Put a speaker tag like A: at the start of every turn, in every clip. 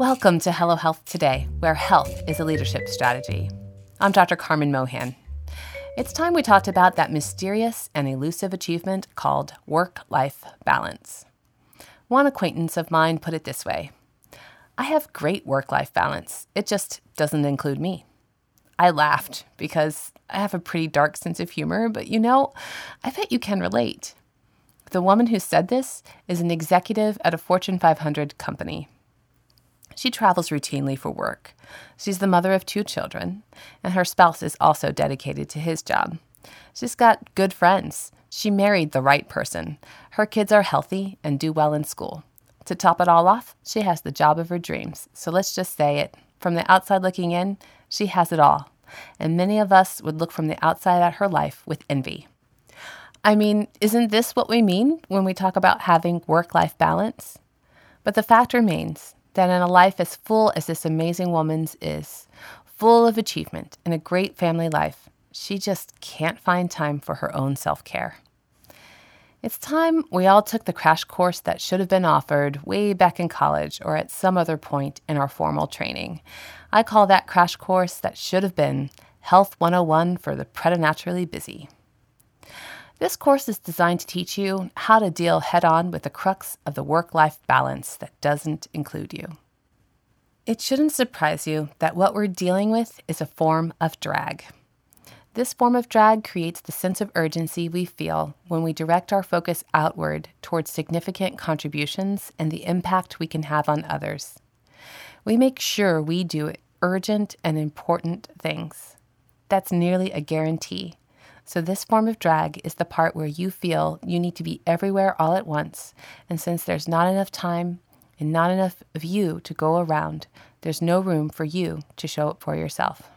A: Welcome to Hello Health Today, where health is a leadership strategy. I'm Dr. Carmen Mohan. It's time we talked about that mysterious and elusive achievement called work life balance. One acquaintance of mine put it this way I have great work life balance, it just doesn't include me. I laughed because I have a pretty dark sense of humor, but you know, I bet you can relate. The woman who said this is an executive at a Fortune 500 company. She travels routinely for work. She's the mother of two children, and her spouse is also dedicated to his job. She's got good friends. She married the right person. Her kids are healthy and do well in school. To top it all off, she has the job of her dreams. So let's just say it. From the outside looking in, she has it all. And many of us would look from the outside at her life with envy. I mean, isn't this what we mean when we talk about having work life balance? But the fact remains that in a life as full as this amazing woman's is, full of achievement and a great family life, she just can't find time for her own self care. It's time we all took the crash course that should have been offered way back in college or at some other point in our formal training. I call that crash course that should have been Health 101 for the preternaturally busy. This course is designed to teach you how to deal head on with the crux of the work life balance that doesn't include you. It shouldn't surprise you that what we're dealing with is a form of drag. This form of drag creates the sense of urgency we feel when we direct our focus outward towards significant contributions and the impact we can have on others. We make sure we do urgent and important things. That's nearly a guarantee so, this form of drag is the part where you feel you need to be everywhere all at once. And since there's not enough time and not enough of you to go around, there's no room for you to show up for yourself.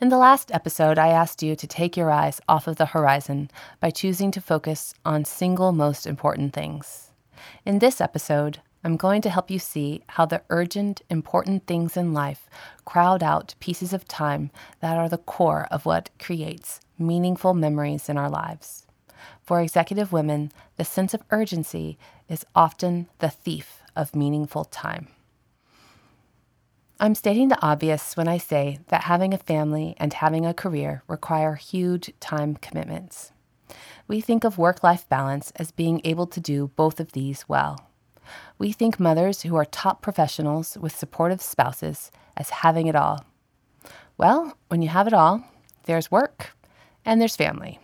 A: In the last episode, I asked you to take your eyes off of the horizon by choosing to focus on single most important things. In this episode, I'm going to help you see how the urgent, important things in life crowd out pieces of time that are the core of what creates meaningful memories in our lives. For executive women, the sense of urgency is often the thief of meaningful time. I'm stating the obvious when I say that having a family and having a career require huge time commitments. We think of work life balance as being able to do both of these well. We think mothers who are top professionals with supportive spouses as having it all. Well, when you have it all, there's work and there's family.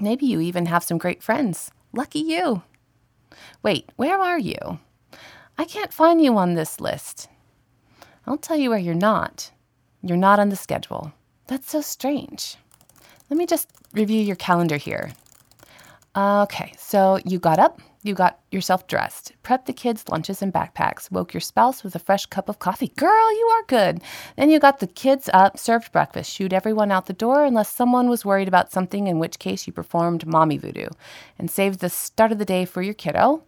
A: Maybe you even have some great friends. Lucky you. Wait, where are you? I can't find you on this list. I'll tell you where you're not. You're not on the schedule. That's so strange. Let me just review your calendar here. Okay, so you got up, you got yourself dressed, prepped the kids' lunches and backpacks, woke your spouse with a fresh cup of coffee. Girl, you are good. Then you got the kids up, served breakfast, shooed everyone out the door unless someone was worried about something, in which case you performed mommy voodoo, and saved the start of the day for your kiddo.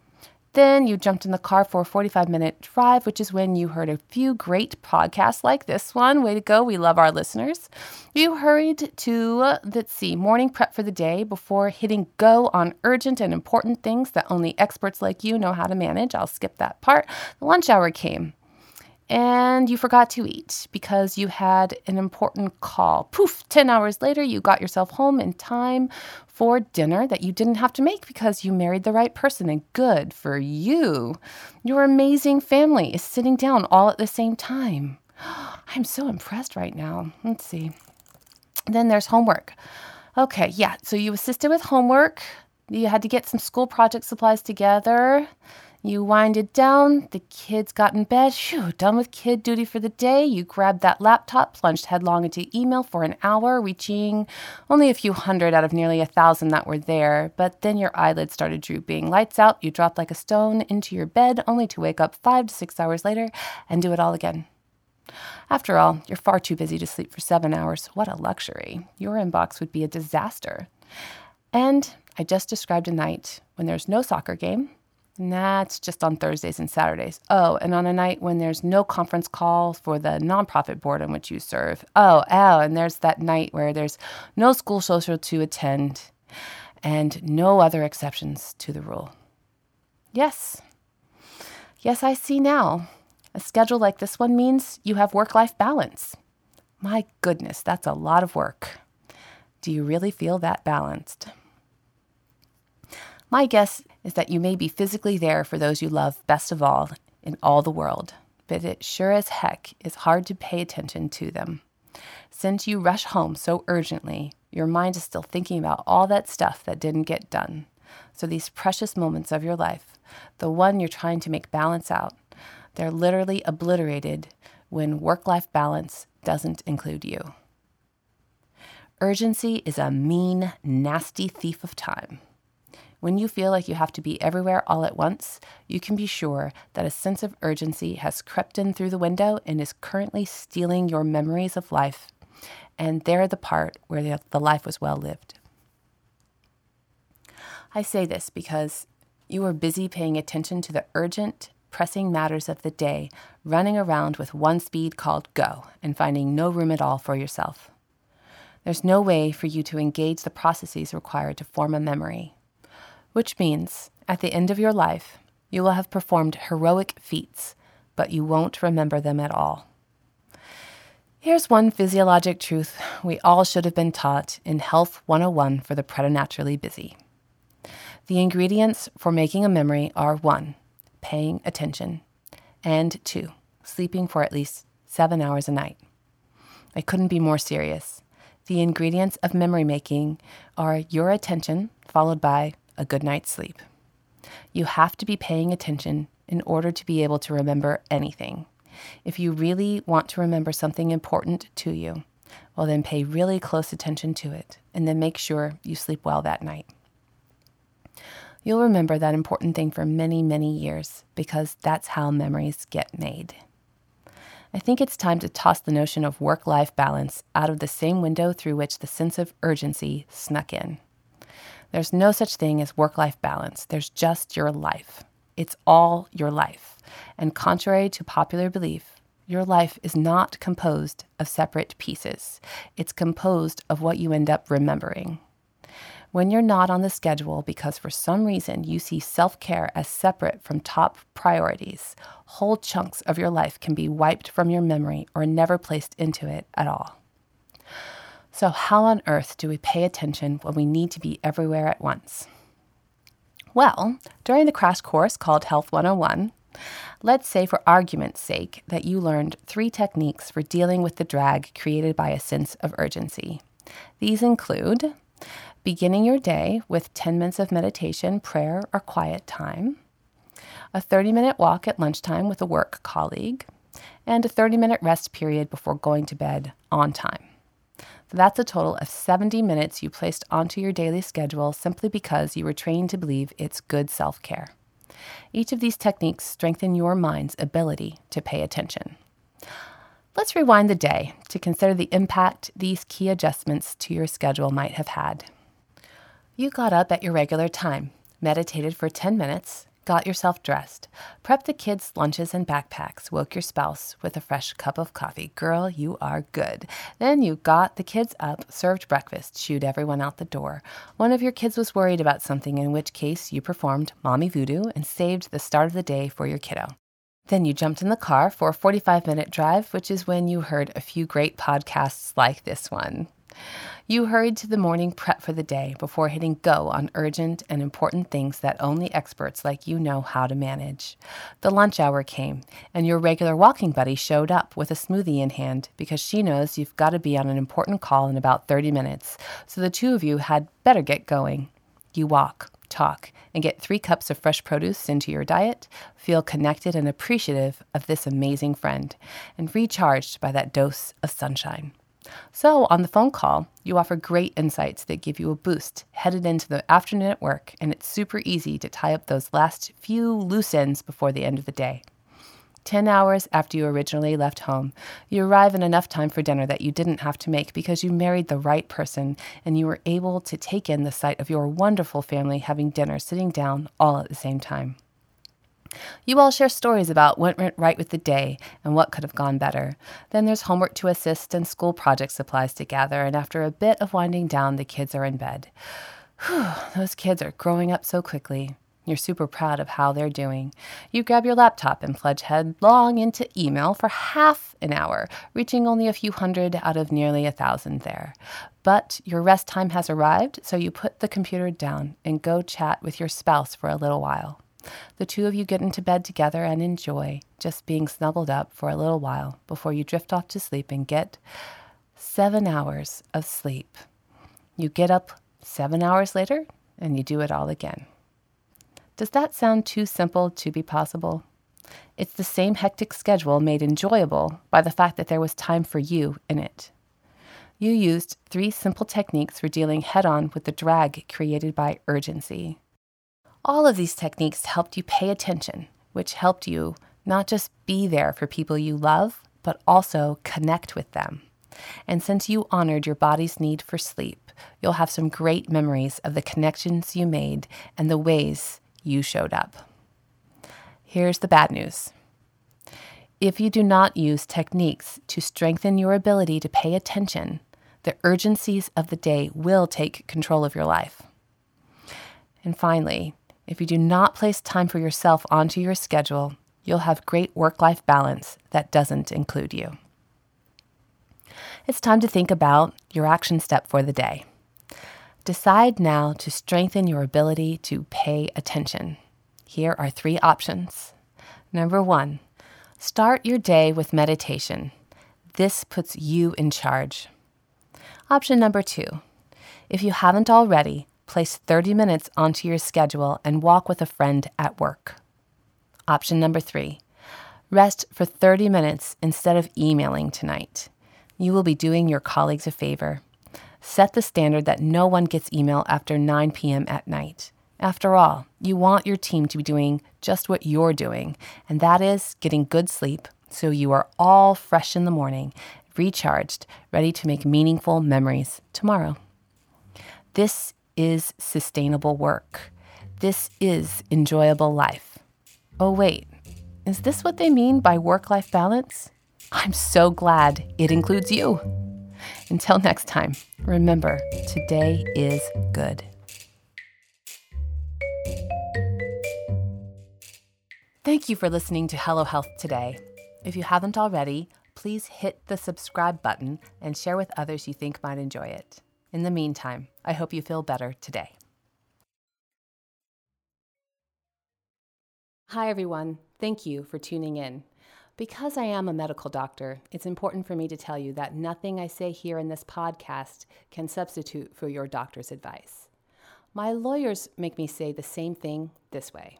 A: Then you jumped in the car for a 45 minute drive, which is when you heard a few great podcasts like this one. Way to go. We love our listeners. You hurried to, let's see, morning prep for the day before hitting go on urgent and important things that only experts like you know how to manage. I'll skip that part. The lunch hour came and you forgot to eat because you had an important call. Poof, 10 hours later, you got yourself home in time for dinner that you didn't have to make because you married the right person, and good for you. Your amazing family is sitting down all at the same time. I'm so impressed right now. Let's see. Then there's homework. Okay, yeah, so you assisted with homework. You had to get some school project supplies together. You winded down, the kids got in bed, shoo, done with kid duty for the day. You grabbed that laptop, plunged headlong into email for an hour, reaching only a few hundred out of nearly a thousand that were there. But then your eyelids started drooping. Lights out, you dropped like a stone into your bed, only to wake up five to six hours later and do it all again. After all, you're far too busy to sleep for seven hours. What a luxury. Your inbox would be a disaster. And I just described a night when there's no soccer game, that's just on Thursdays and Saturdays. Oh, and on a night when there's no conference call for the nonprofit board in which you serve. Oh, oh, and there's that night where there's no school social to attend and no other exceptions to the rule. Yes. Yes, I see now. A schedule like this one means you have work life balance. My goodness, that's a lot of work. Do you really feel that balanced? My guess is that you may be physically there for those you love best of all in all the world, but it sure as heck is hard to pay attention to them. Since you rush home so urgently, your mind is still thinking about all that stuff that didn't get done. So these precious moments of your life, the one you're trying to make balance out, they're literally obliterated when work life balance doesn't include you. Urgency is a mean, nasty thief of time. When you feel like you have to be everywhere all at once, you can be sure that a sense of urgency has crept in through the window and is currently stealing your memories of life. And they're the part where the, life was well lived. I say this because you are busy paying attention to the urgent, pressing matters of the day, running around with one speed called go and finding no room at all for yourself. There's no way for you to engage the processes required to form a memory, which means at the end of your life, you will have performed heroic feats, but you won't remember them at all. Here's one physiologic truth we all should have been taught in Health 101 for the preternaturally busy. The ingredients for making a memory are 1 paying attention, and two, sleeping for at least seven hours a night. I couldn't be more serious. The ingredients of memory making are your attention, followed by a good night's sleep. You have to be paying attention in order to be able to remember anything. If you really want to remember something important to you, well, then pay really close attention to it and then make sure you sleep well that night. You'll remember that important thing for many, many years because that's how memories get made. I think it's time to toss the notion of work life balance out of the same window through which the sense of urgency snuck in. There's no such thing as work life balance, there's just your life. It's all your life. And contrary to popular belief, your life is not composed of separate pieces. It's composed of what you end up remembering. When you're not on the schedule because for some reason you see self care as separate from top priorities, whole chunks of your life can be wiped from your memory or never placed into it at all. So, how on earth do we pay attention when we need to be everywhere at once? Well, during the crash course called Health 101, let's say for argument's sake that you learned three techniques for dealing with the drag created by a sense of urgency. These include beginning your day with 10 minutes of meditation, prayer, or quiet time, a 30 minute walk at lunchtime with a work colleague, and a 30 minute rest period before going to bed on time. That's a total of 70 minutes you placed onto your daily schedule simply because you were trained to believe it's good self care. Each of these techniques strengthen your mind's ability to pay attention. Let's rewind the day to consider the impact these key adjustments to your schedule might have had. You got up at your regular time, meditated for 10 minutes, got yourself dressed, prepped the kids' lunches and backpacks, woke your spouse with a fresh cup of coffee. Girl, you are good. Then you got the kids up, served breakfast, shooed everyone out the door. One of your kids was worried about something, in which case you performed mommy voodoo and saved the start of the day for your kiddo. Then you jumped in the car for a 45 minute drive, which is when you heard a few great podcasts like this one. You hurried to the morning prep for the day before hitting go on urgent and important things that only experts like you know how to manage. The lunch hour came, and your regular walking buddy showed up with a smoothie in hand because she knows you've got to be on an important call in about 30 minutes, so the two of you had better get going. You walk, talk, and get three cups of fresh produce into your diet, feel connected and appreciative of this amazing friend, and recharged by that dose of sunshine. So, on the phone call, you offer great insights that give you a boost headed into the afternoon at work, and it's super easy to tie up those last few loose ends before the end of the day. 10 hours after you originally left home, you arrive in enough time for dinner that you didn't have to make because you married the right person and you were able to take in the sight of your wonderful family having dinner sitting down all at the same time. You all share stories about what went right with the day and what could have gone better. Then there's homework to assist and school project supplies to gather, and after a bit of winding down, the kids are in bed. Whew, those kids are growing up so quickly. You're super proud of how they're doing. You grab your laptop and plunge headlong into email for half an hour, reaching only a few hundred out of nearly a thousand there. But your rest time has arrived, so you put the computer down and go chat with your spouse for a little while. The two of you get into bed together and enjoy just being snuggled up for a little while before you drift off to sleep and get seven hours of sleep. You get up seven hours later and you do it all again. Does that sound too simple to be possible? It's the same hectic schedule made enjoyable by the fact that there was time for you in it. You used three simple techniques for dealing head on with the drag created by urgency. All of these techniques helped you pay attention, which helped you not just be there for people you love, but also connect with them. And since you honored your body's need for sleep, you'll have some great memories of the connections you made and the ways you showed up. Here's the bad news. If you do not use techniques to strengthen your ability to pay attention, the urgencies of the day will take control of your life. And finally, if you do not place time for yourself onto your schedule, you'll have great work life balance that doesn't include you. It's time to think about your action step for the day. Decide now to strengthen your ability to pay attention. Here are three options. Number one, start your day with meditation. This puts you in charge. Option number two, if you haven't already, place 30 minutes onto your schedule and walk with a friend at work. Option number three, rest for 30 minutes instead of emailing tonight. You will be doing your colleagues a favor set the standard that no one gets email after 9 p.m. at night. After all, you want your team to be doing just what you're doing, and that is getting good sleep so you are all fresh in the morning, recharged, ready to make meaningful memories tomorrow. This is sustainable work. This is enjoyable life. Oh, wait, is this what they mean by work life balance? I'm so glad it includes you. Until next time, remember today is good. Thank you for listening to Hello Health today. If you haven't already, please hit the subscribe button and share with others you think might enjoy it. In the meantime, I hope you feel better today. Hi, everyone. Thank you for tuning in. Because I am a medical doctor, it's important for me to tell you that nothing I say here in this podcast can substitute for your doctor's advice. My lawyers make me say the same thing this way.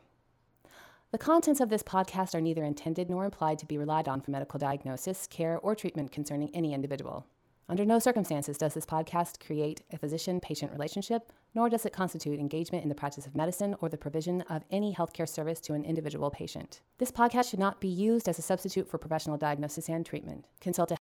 A: The contents of this podcast are neither intended nor implied to be relied on for medical diagnosis, care, or treatment concerning any individual. Under no circumstances does this podcast create a physician patient relationship, nor does it constitute engagement in the practice of medicine or the provision of any healthcare service to an individual patient. This podcast should not be used as a substitute for professional diagnosis and treatment. Consult a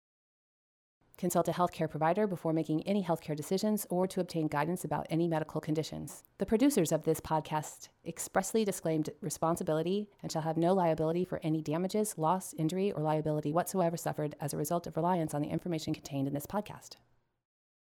A: Consult a healthcare provider before making any healthcare decisions or to obtain guidance about any medical conditions. The producers of this podcast expressly disclaimed responsibility and shall have no liability for any damages, loss, injury, or liability whatsoever suffered as a result of reliance on the information contained in this podcast.